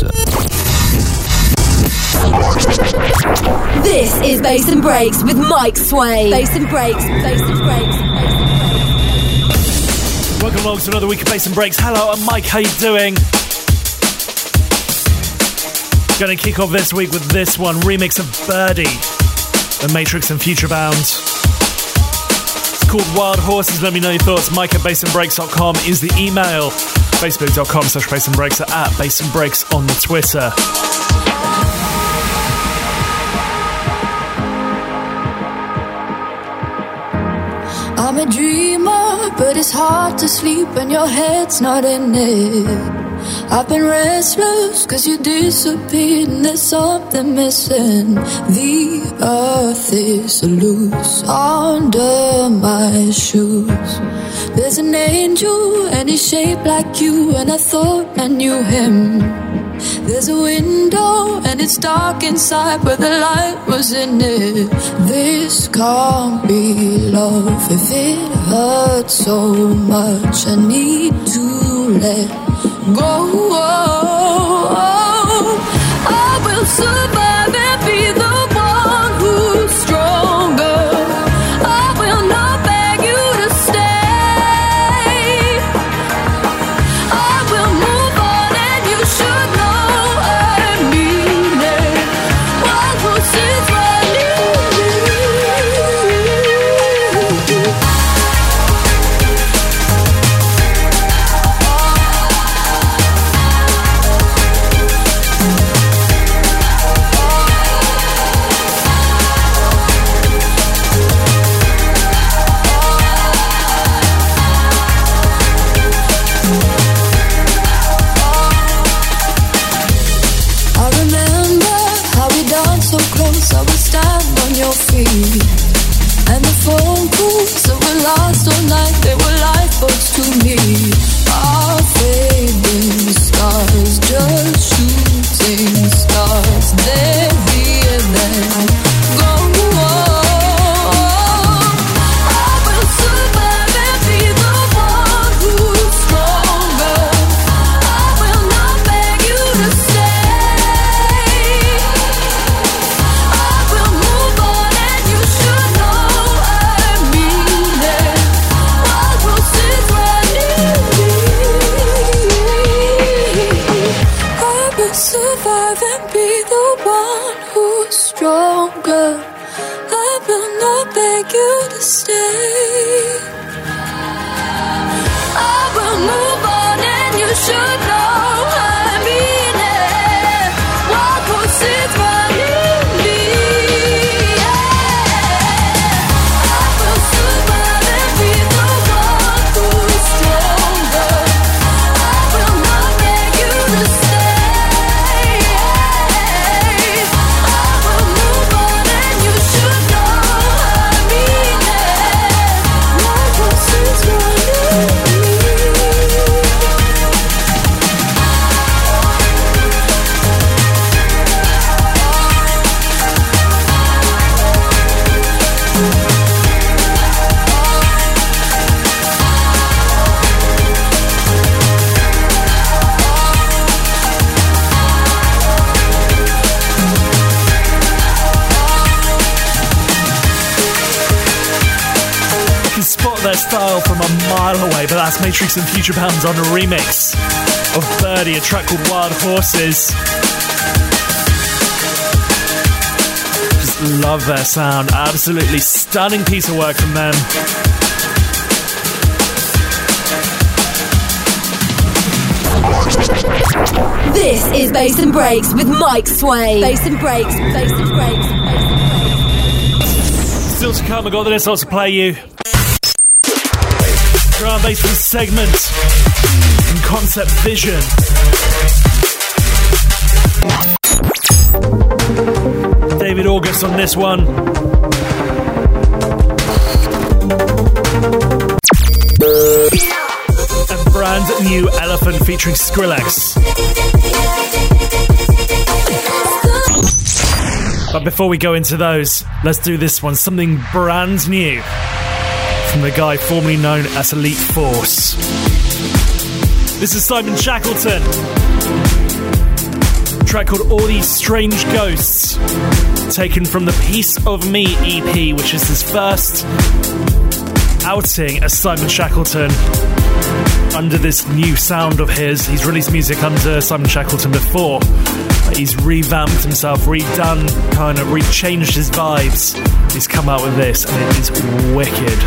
Twitter. This is Bass and Breaks with Mike Sway. Bass and Breaks, Bass and Breaks. Welcome along to another week of Bass and Breaks. Hello, I'm Mike. How you doing? Going to kick off this week with this one remix of Birdy, the Matrix and Futurebound. It's called Wild Horses. Let me know your thoughts. Mike at bassandbreaks.com is the email. Facebook.com slash bass and breaks at bass and breaks on the Twitter. I'm a dreamer, but it's hard to sleep when your head's not in it. I've been restless cause you disappeared and there's something missing. The earth is loose under my shoes. There's an angel and he's shaped like you, and I thought I knew him. There's a window and it's dark inside, but the light was in it. This can't be love if it hurts so much. I need to let go. Style from a mile away, but that's Matrix and Futurebound on a remix of Birdy, a track called Wild Horses. Just love their sound. Absolutely stunning piece of work from them. This is Bass and Breaks with Mike Sway. Bass and Breaks, Bass and Breaks. Still to come, I got this also to play you. And bass from segment and concept vision. David August on this one. A brand new Elliphant featuring Skrillex. But before we go into those, let's do this one. Something brand new from the guy formerly known as Elite Force. This is Simon Shackleton. track called All These Strange Ghosts, taken from the Piece of Me EP, which is his first outing as Simon Shackleton under this new sound of his. He's released music under Simon Shackleton before. He's revamped himself, redone, kind of rechanged his vibes. He's come out with this, and it is wicked.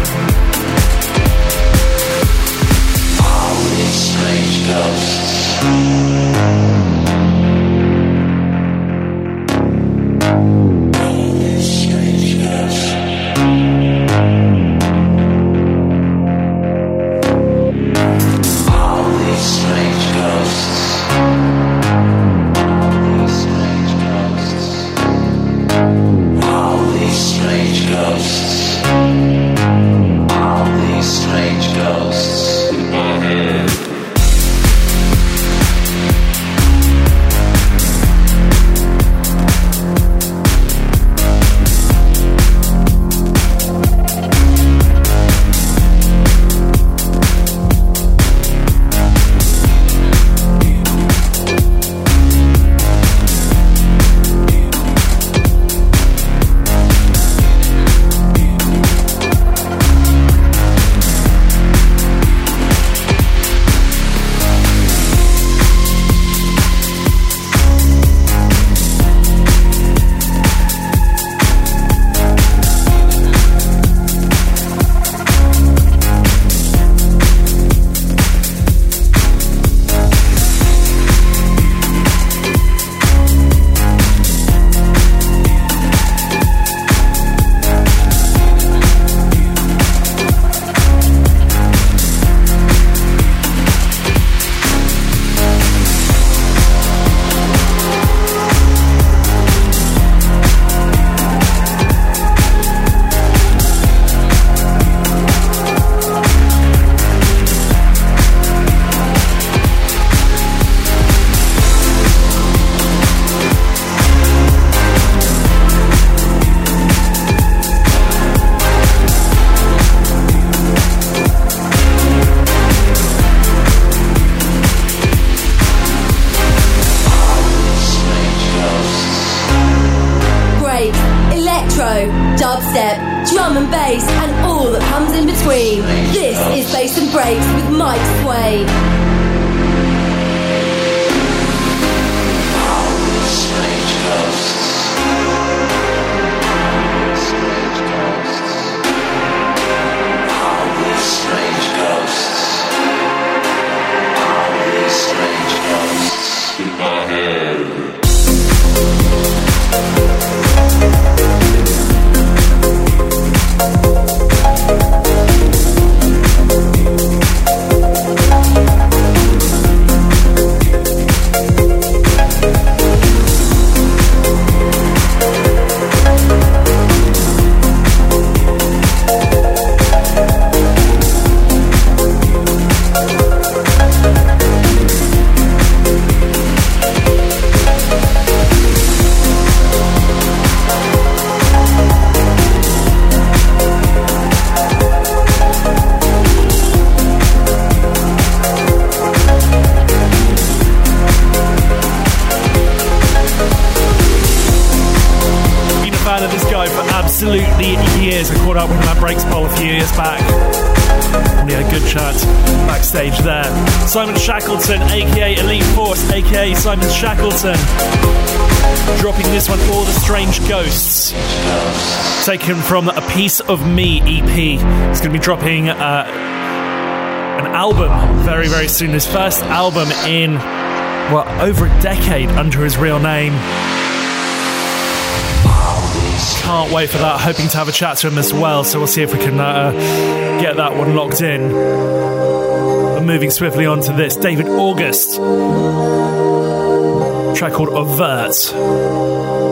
drum and bass, and all that comes in between. This is Bass and Breaks with Mike Sway. Strange ghosts in my head. Simon Shackleton, aka Elite Force, aka Simon Shackleton. Dropping this one, All the Strange Ghosts. Taken from a Piece of Me EP. He's going to be dropping uh, an album very, very soon. His first album in, well, over a decade under his real name. Can't wait for that. Hoping to have a chat to him as well. So we'll see if we can uh, get that one locked in moving swiftly on to this. David August. track called Avert.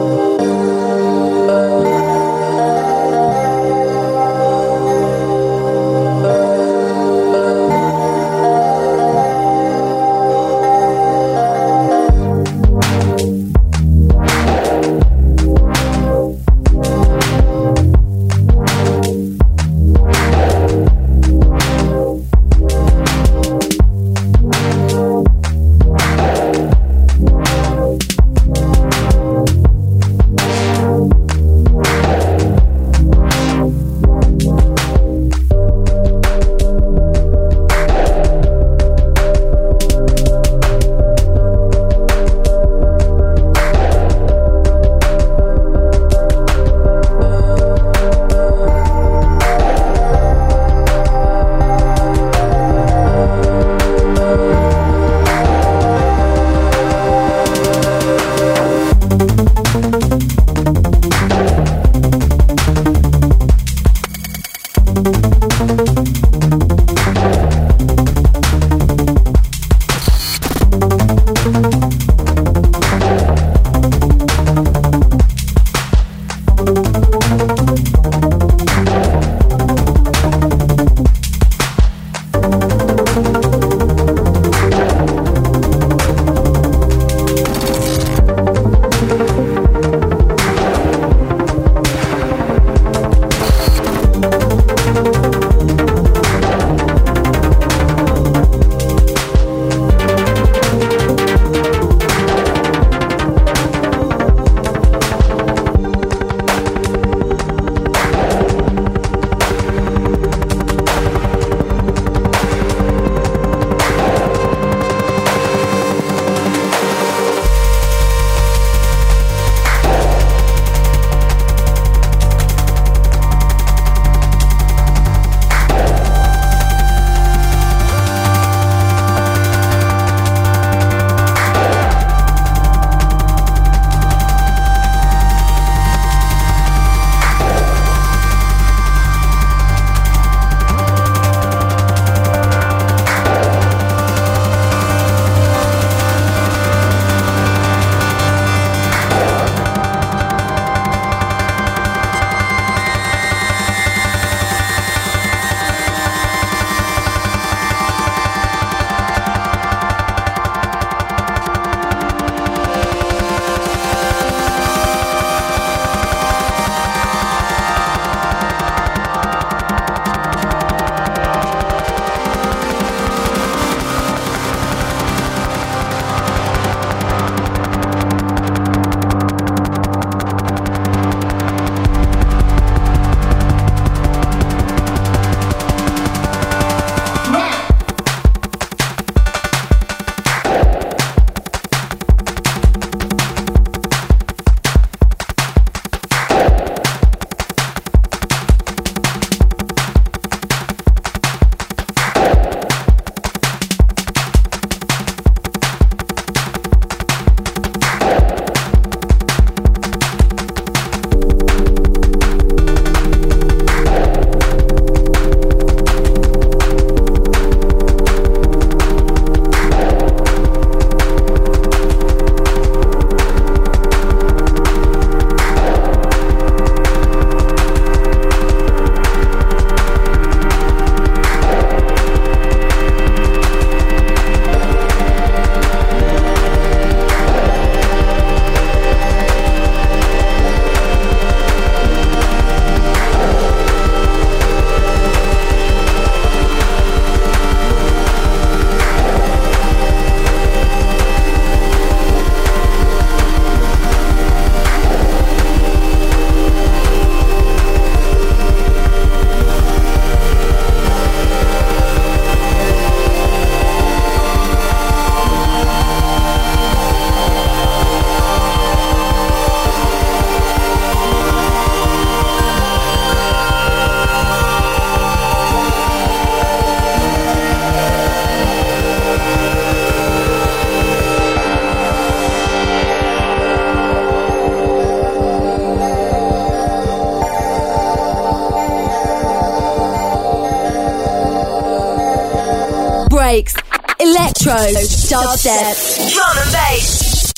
Dubstep, drum and bass,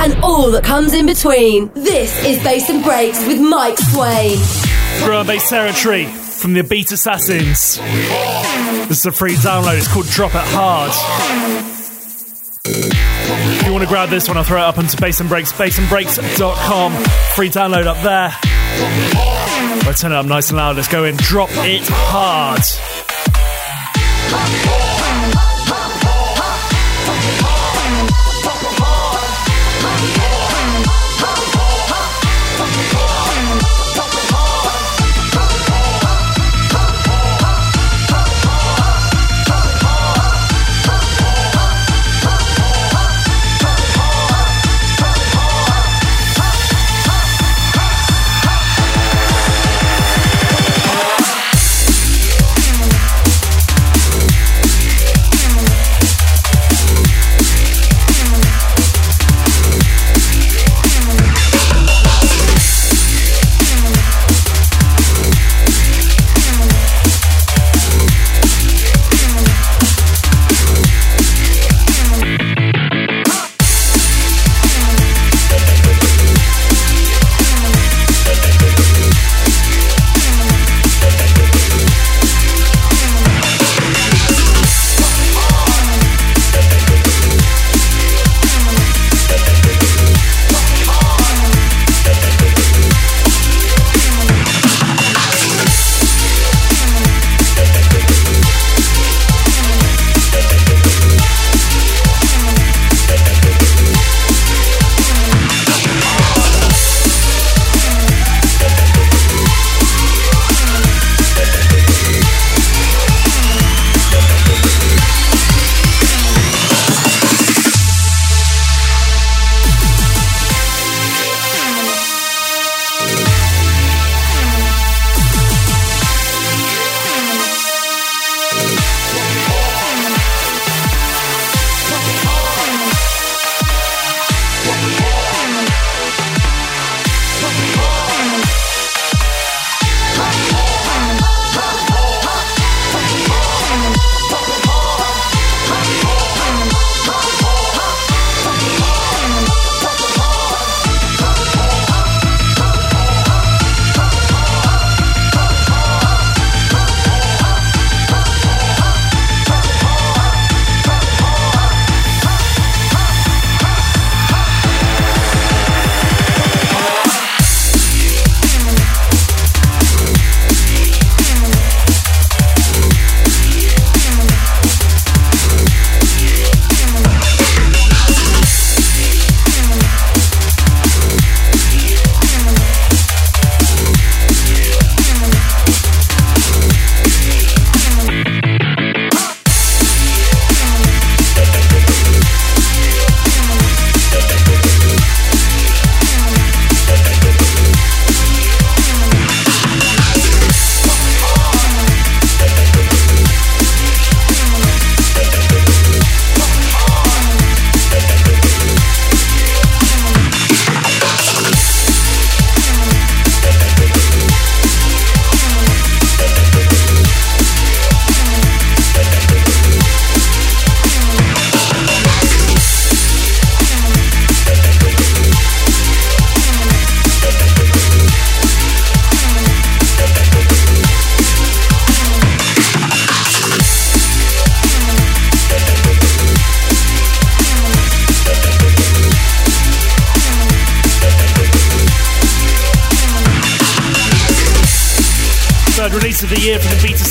and all that comes in between. This is Bass and Breaks with Mike Swain. Drum and bass territory from the Beat Assassins. This is a free download. It's called Drop It Hard. If you want to grab this one, I'll throw it up onto Bass and Breaks, bassandbreaks.com. Free download up there. Let's turn it up nice and loud. Let's go in. Drop it hard.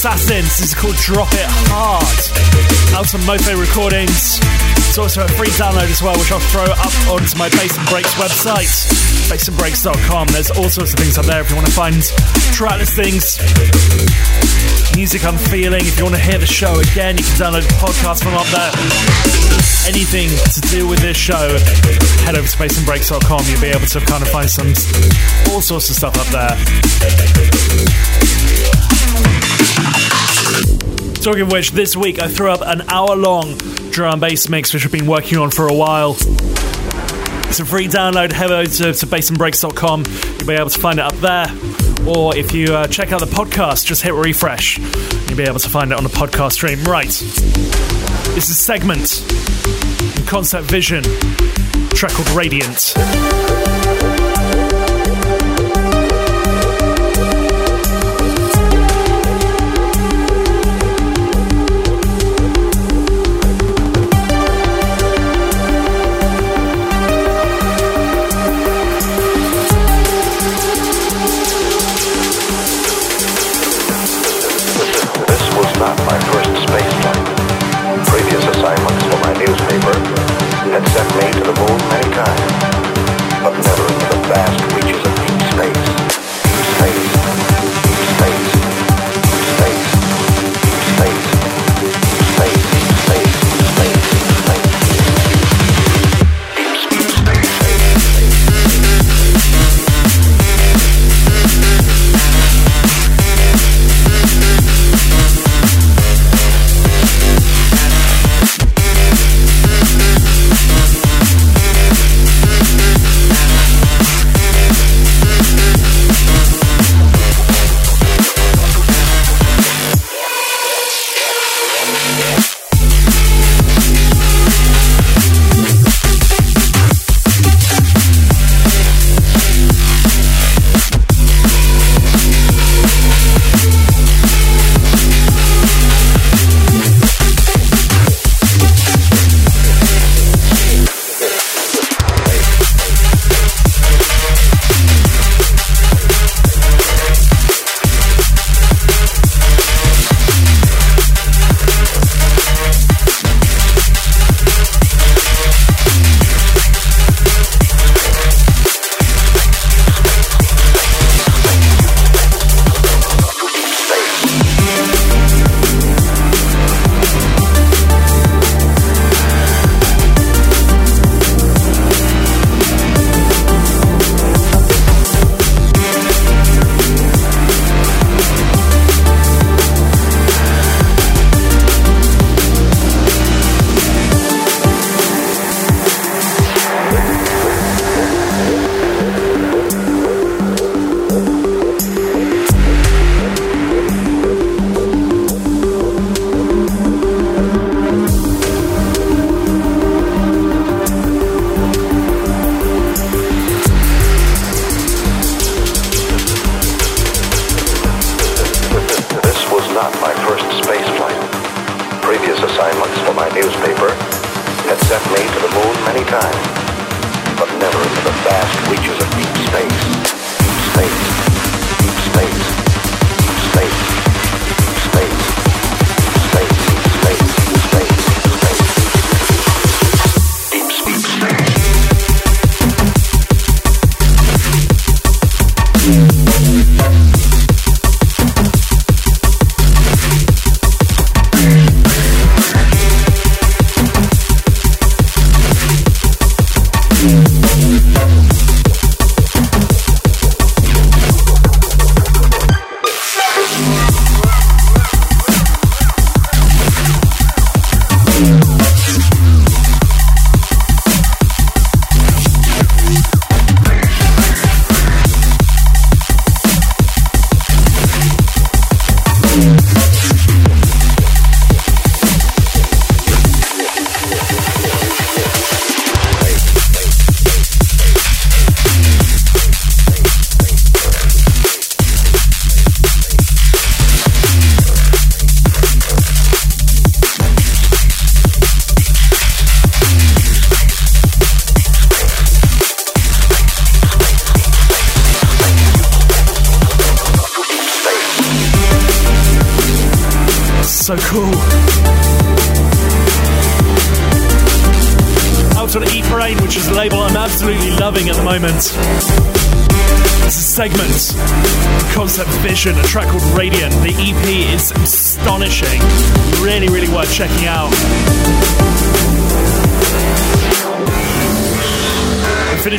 Assassins. This is called Drop It Hard. Out on Mofo Recordings. It's also a free download as well, which I'll throw up onto my Bass and Breaks website, bassandbreaks.com. There's all sorts of things up there if you want to find track listings, music I'm feeling. If you want to hear the show again, you can download the podcast from up there. Anything to do with this show, head over to bassandbreaks.com. You'll be able to kind of find some all sorts of stuff up there. Talking of which, this week I threw up an hour long drum bass mix which I've been working on for a while. It's a free download. Head over to, to bassandbreaks.com. You'll be able to find it up there. or if you uh, check out the podcast, just hit refresh. You'll be able to find it on the podcast stream. Right. This is Segment in Concept Vision, track called Radiant.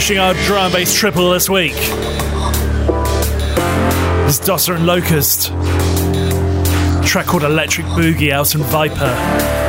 Finishing our drum and bass triple this week. This Dossa and Locuzzed. Track called Electric Boogie out on Viper.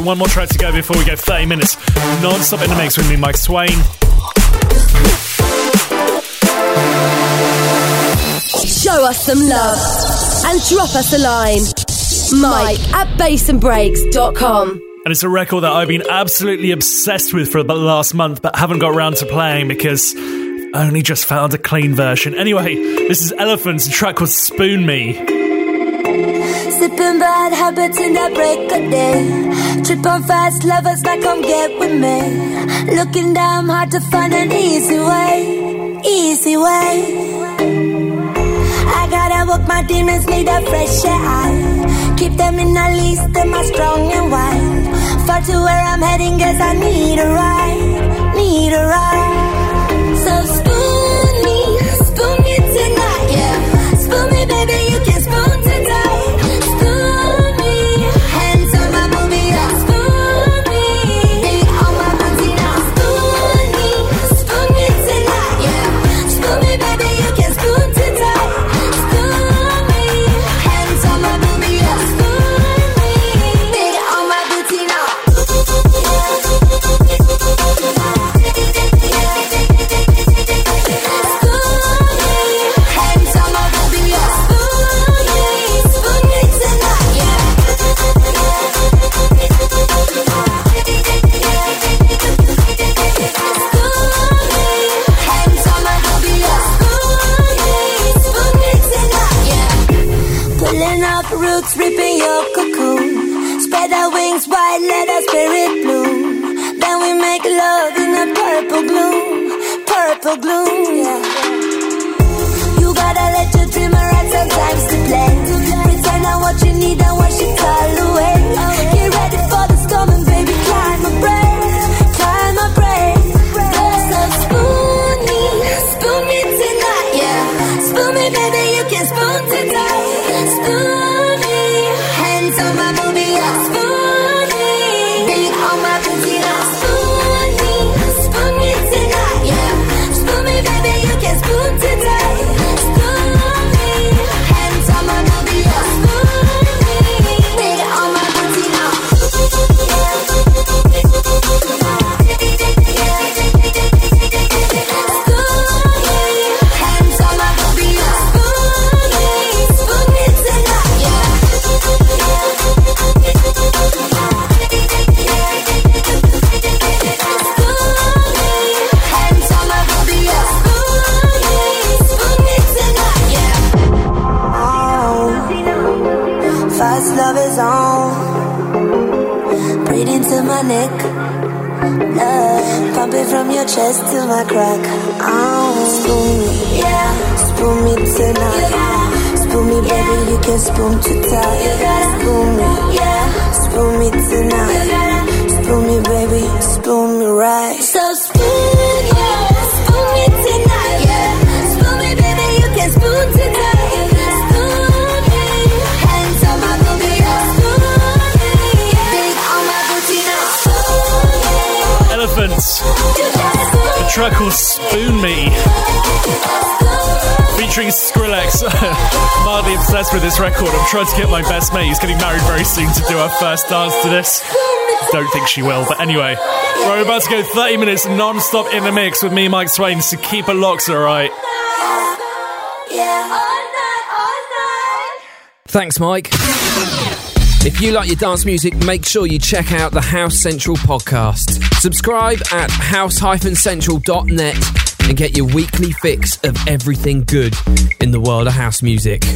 Right, one more track to go before we go 30 minutes non stop in the mix with me, Mike Swain. Show us some love and drop us a line. Mike at bassandbreaks.com. And it's a record that I've been absolutely obsessed with for the last month, but haven't got around to playing because I've only just found a clean version. Anyway, this is Elliphants, a track called Spoon Me. Sipping bad habits in that break a day. Trip on fast lovers like come get with me. Looking down hard to find an easy way, easy way. I gotta walk my demons, need a fresh air. Keep them in a lease, them are my strong and wild. Far to where I'm heading, guess I need a ride, need a ride. Sometimes to play. Pretend I'm what you need and wash it all Obsessed with this record. I'm trying to get my best mate, He's getting married very soon, to do her first dance to this. Don't think she will, but anyway. We're about to go 30 minutes non stop in the mix with me, Mike Swain, so keep a locks, alright? Thanks, Mike. If you like your dance music, make sure you check out the House Central podcast. Subscribe at house-central.net and get your weekly fix of everything good in the world of house music.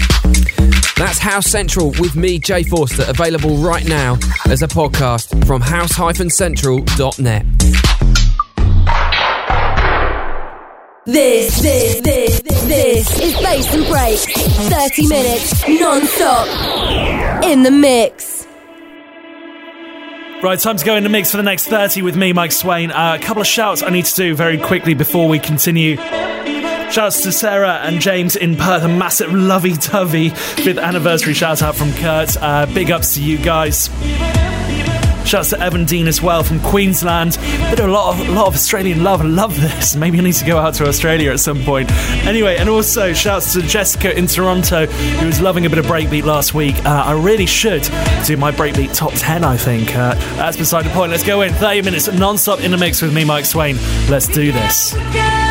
That's House Central with me, Jay Forster, available right now as a podcast from house-central.net. This, this, this, this is Bass and Break. 30 minutes non-stop in the mix. Right, time to go in the mix for the next 30 with me, Mike Swain. Uh, a couple of shouts I need to do very quickly before we continue. Shouts to Sarah and James in Perth, a massive lovey dovey fifth anniversary shout out from Kurt. Uh, big ups to you guys. Shouts to Evan Dean as well from Queensland. Bit of a lot of a lot of Australian love. I love this. Maybe I need to go out to Australia at some point. Anyway, and also shouts to Jessica in Toronto who was loving a bit of breakbeat last week. Uh, I really should do my breakbeat top ten. I think uh, that's beside the point. Let's go in 30 minutes non-stop in the mix with me, Mike Swain. Let's do. This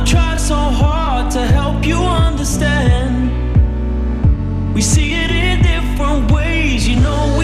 i tried so hard to help you understand. We see it in different ways, you know.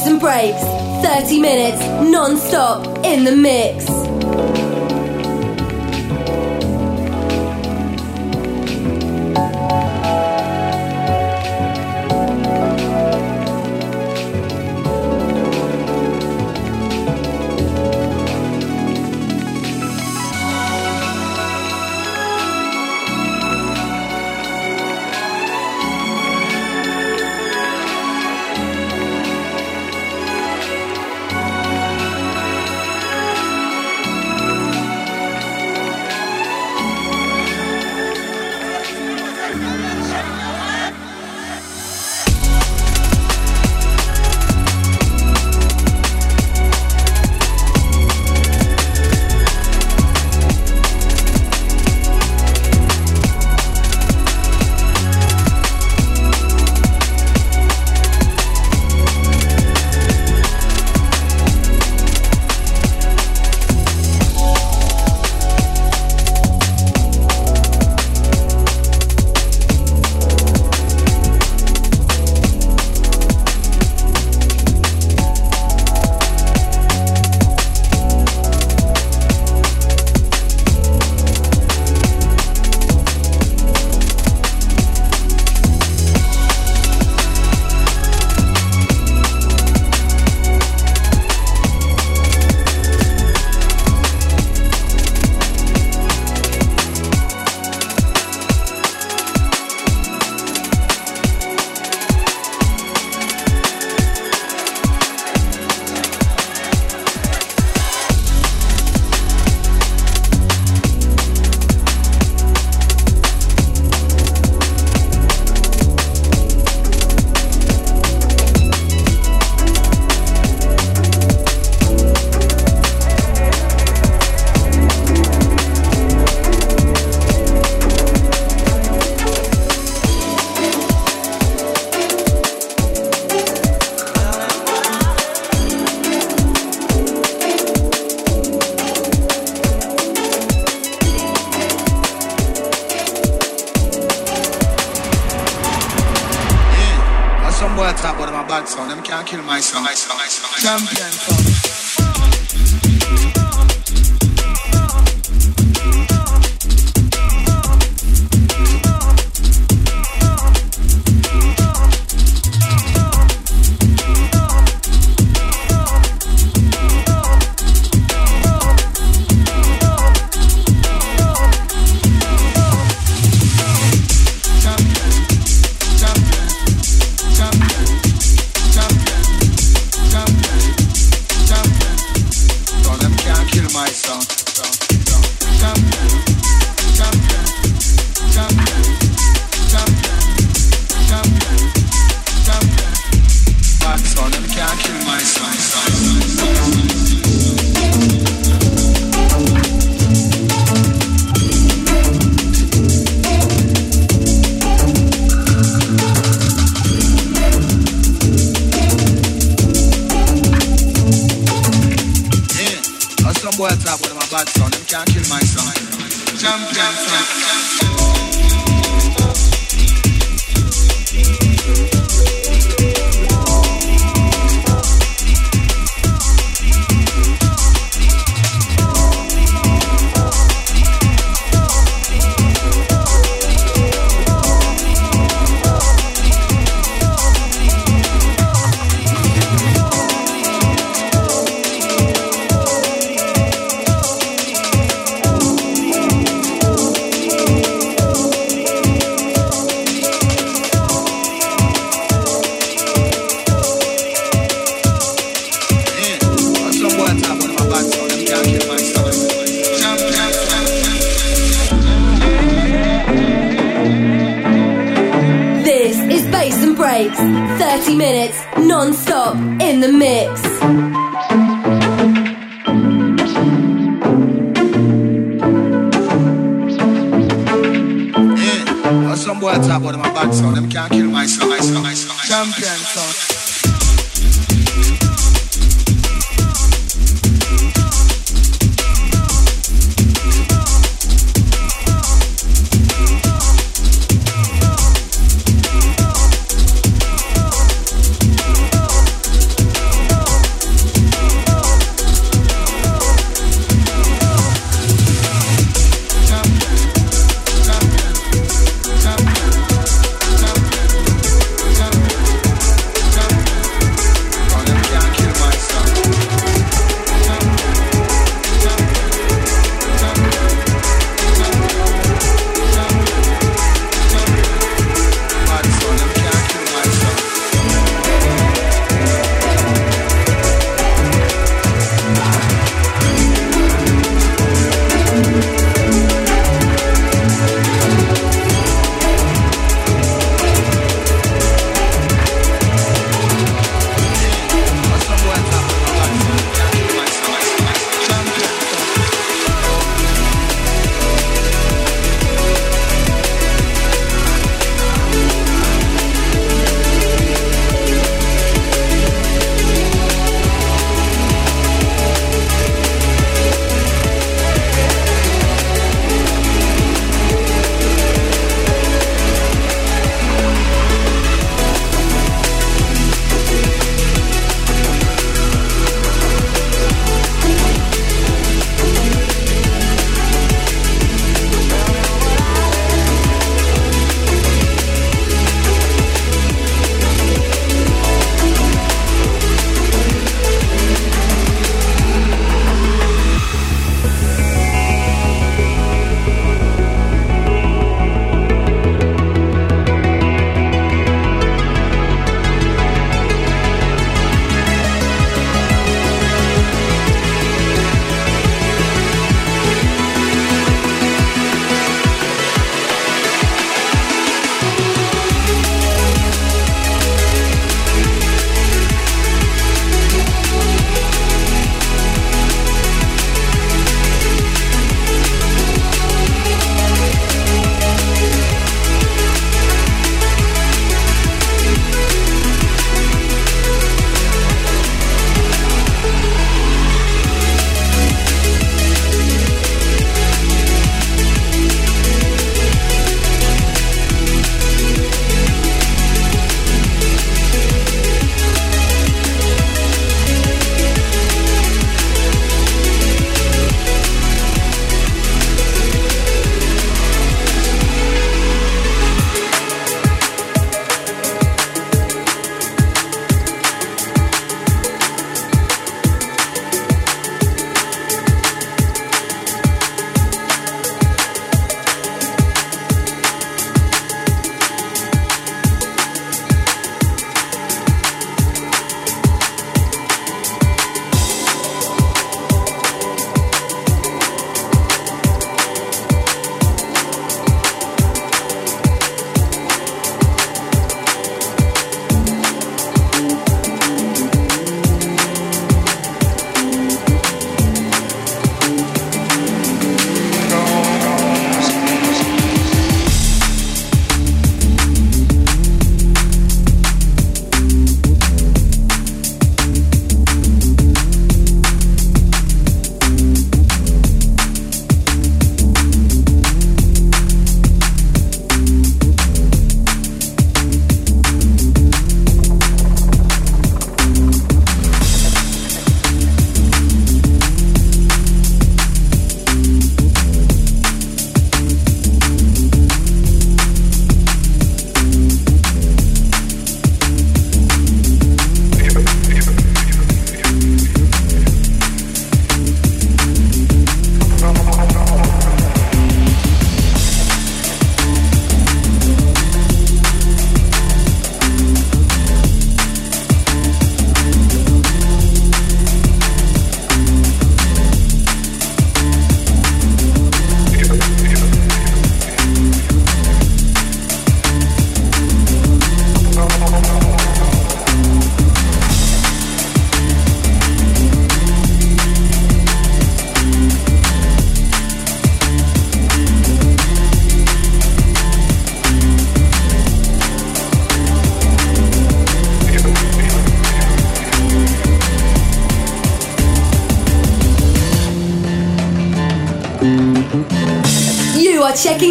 Bass and Breaks. 30 minutes non-stop in the mix.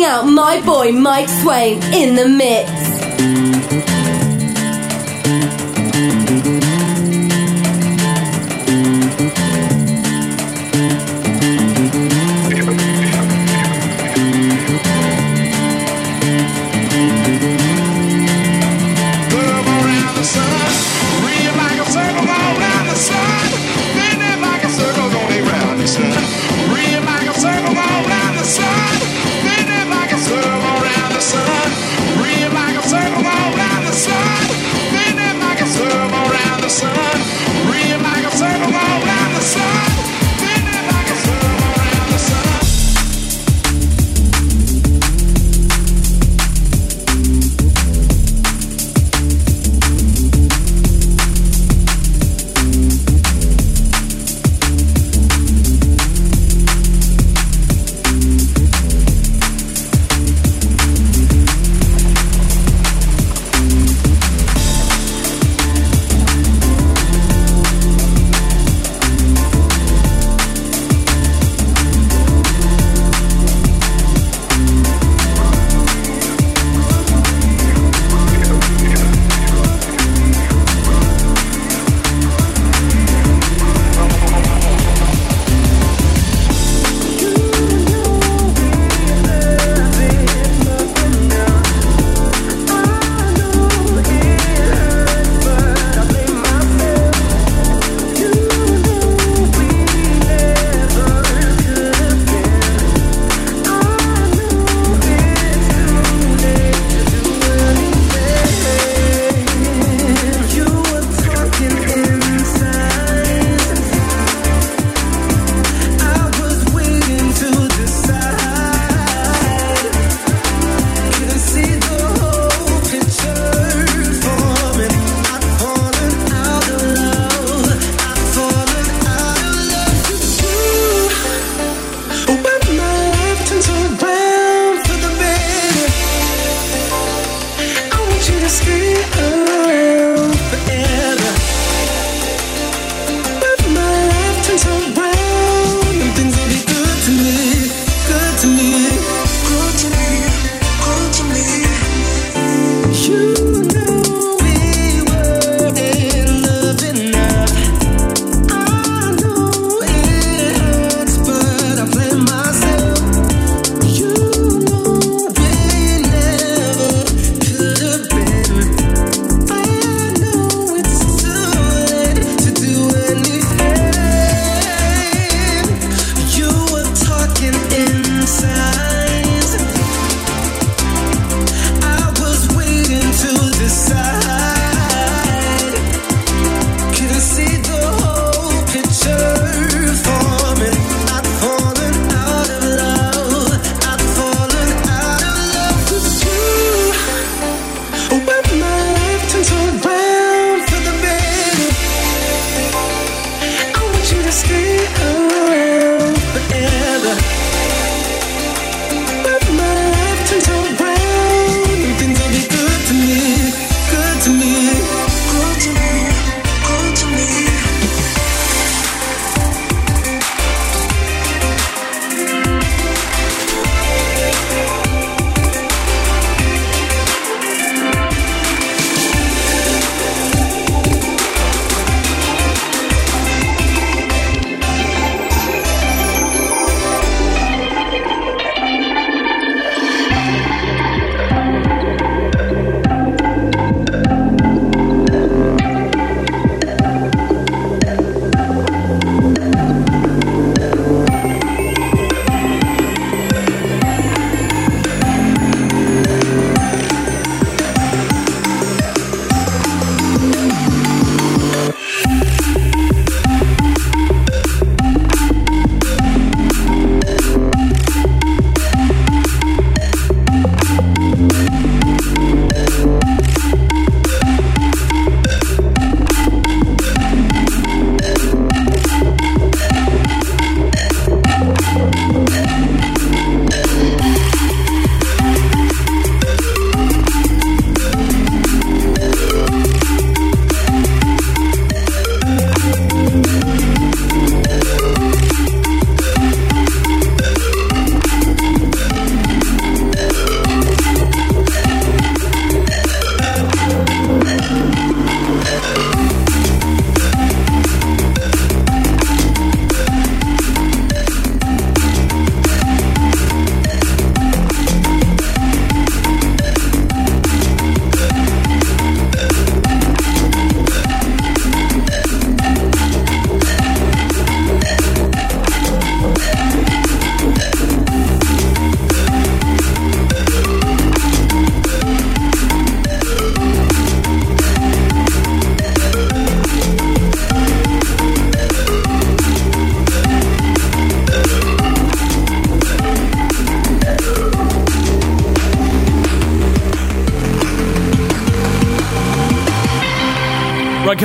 Out my boy Mike Swain in the mix.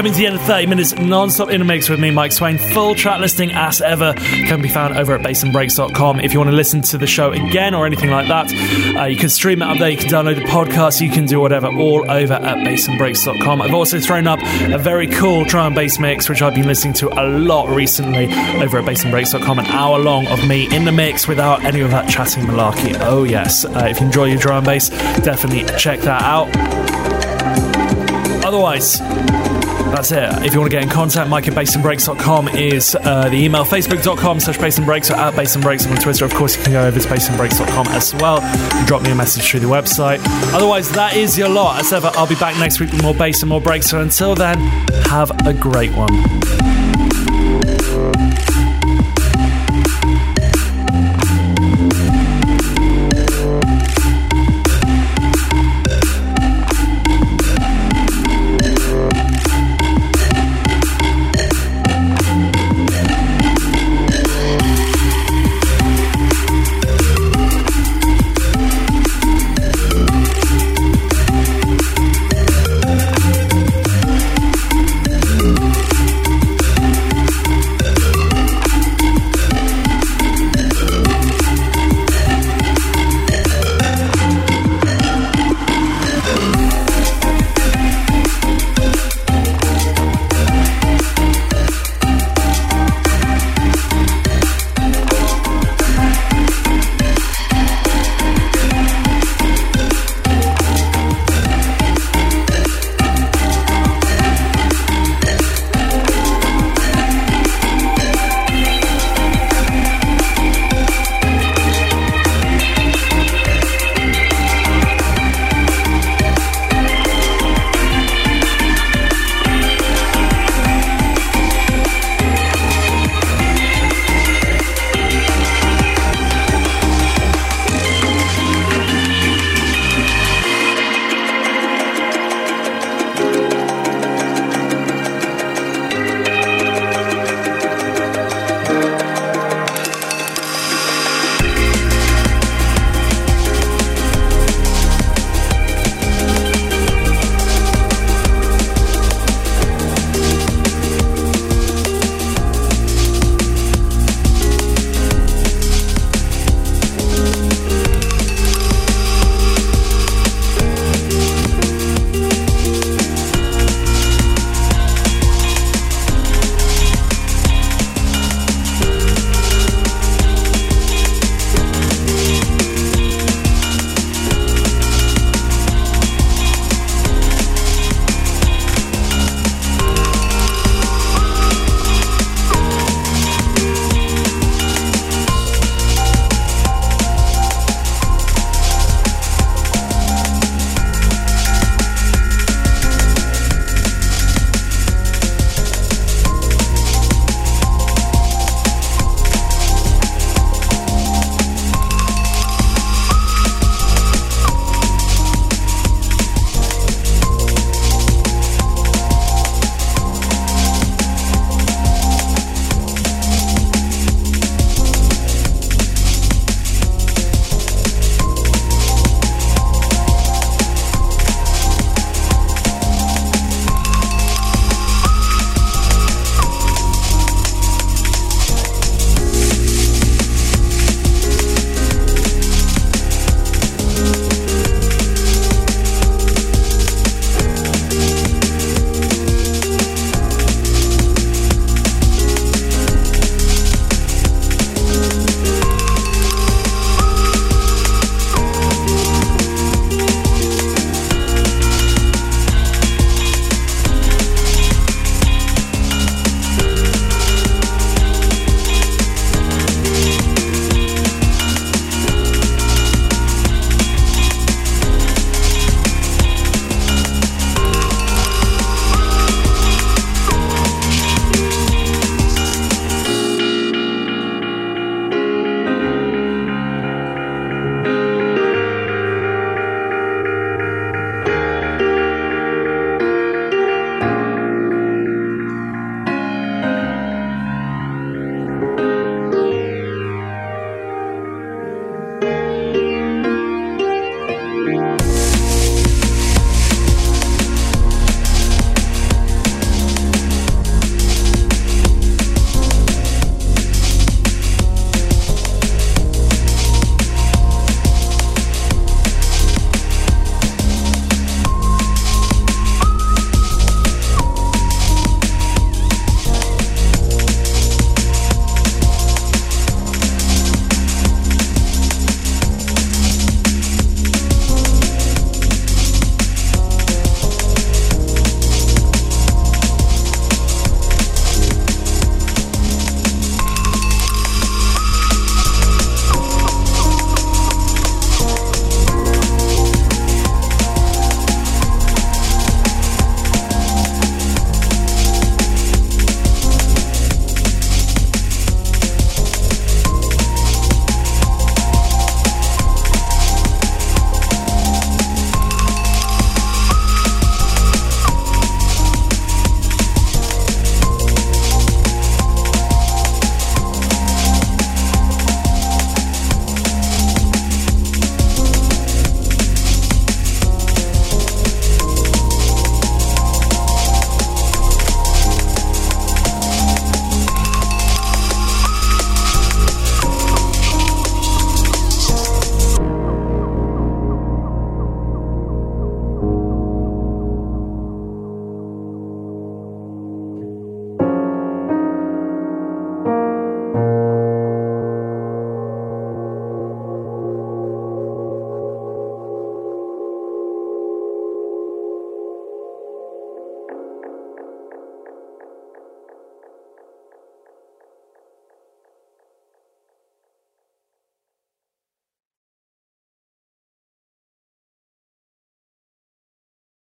Coming to the end of 30 minutes non-stop in a mix with me, Mike Swain. Full track listing as ever can be found over at bassandbreaks.com. If you want to listen to the show again or anything like that, uh, you can stream it up there, you can download the podcast, you can do whatever, all over at bassandbreaks.com. I've also thrown up a very cool drum and bass mix, which I've been listening to a lot recently over at bassandbreaks.com. An hour long of me in the mix without any of that chatting malarkey. Oh, yes. Uh, if you enjoy your drum and bass, definitely check that out. Otherwise, that's it. If you want to get in contact, Mike at bassandbreaks.com is uh, the email. Facebook.com slash bassandbreaks or at bassandbreaks on Twitter. Of course, you can go over to bassandbreaks.com as well drop me a message through the website. Otherwise, that is your lot. As ever, I'll be back next week with more bass and more breaks. So until then, have a great one.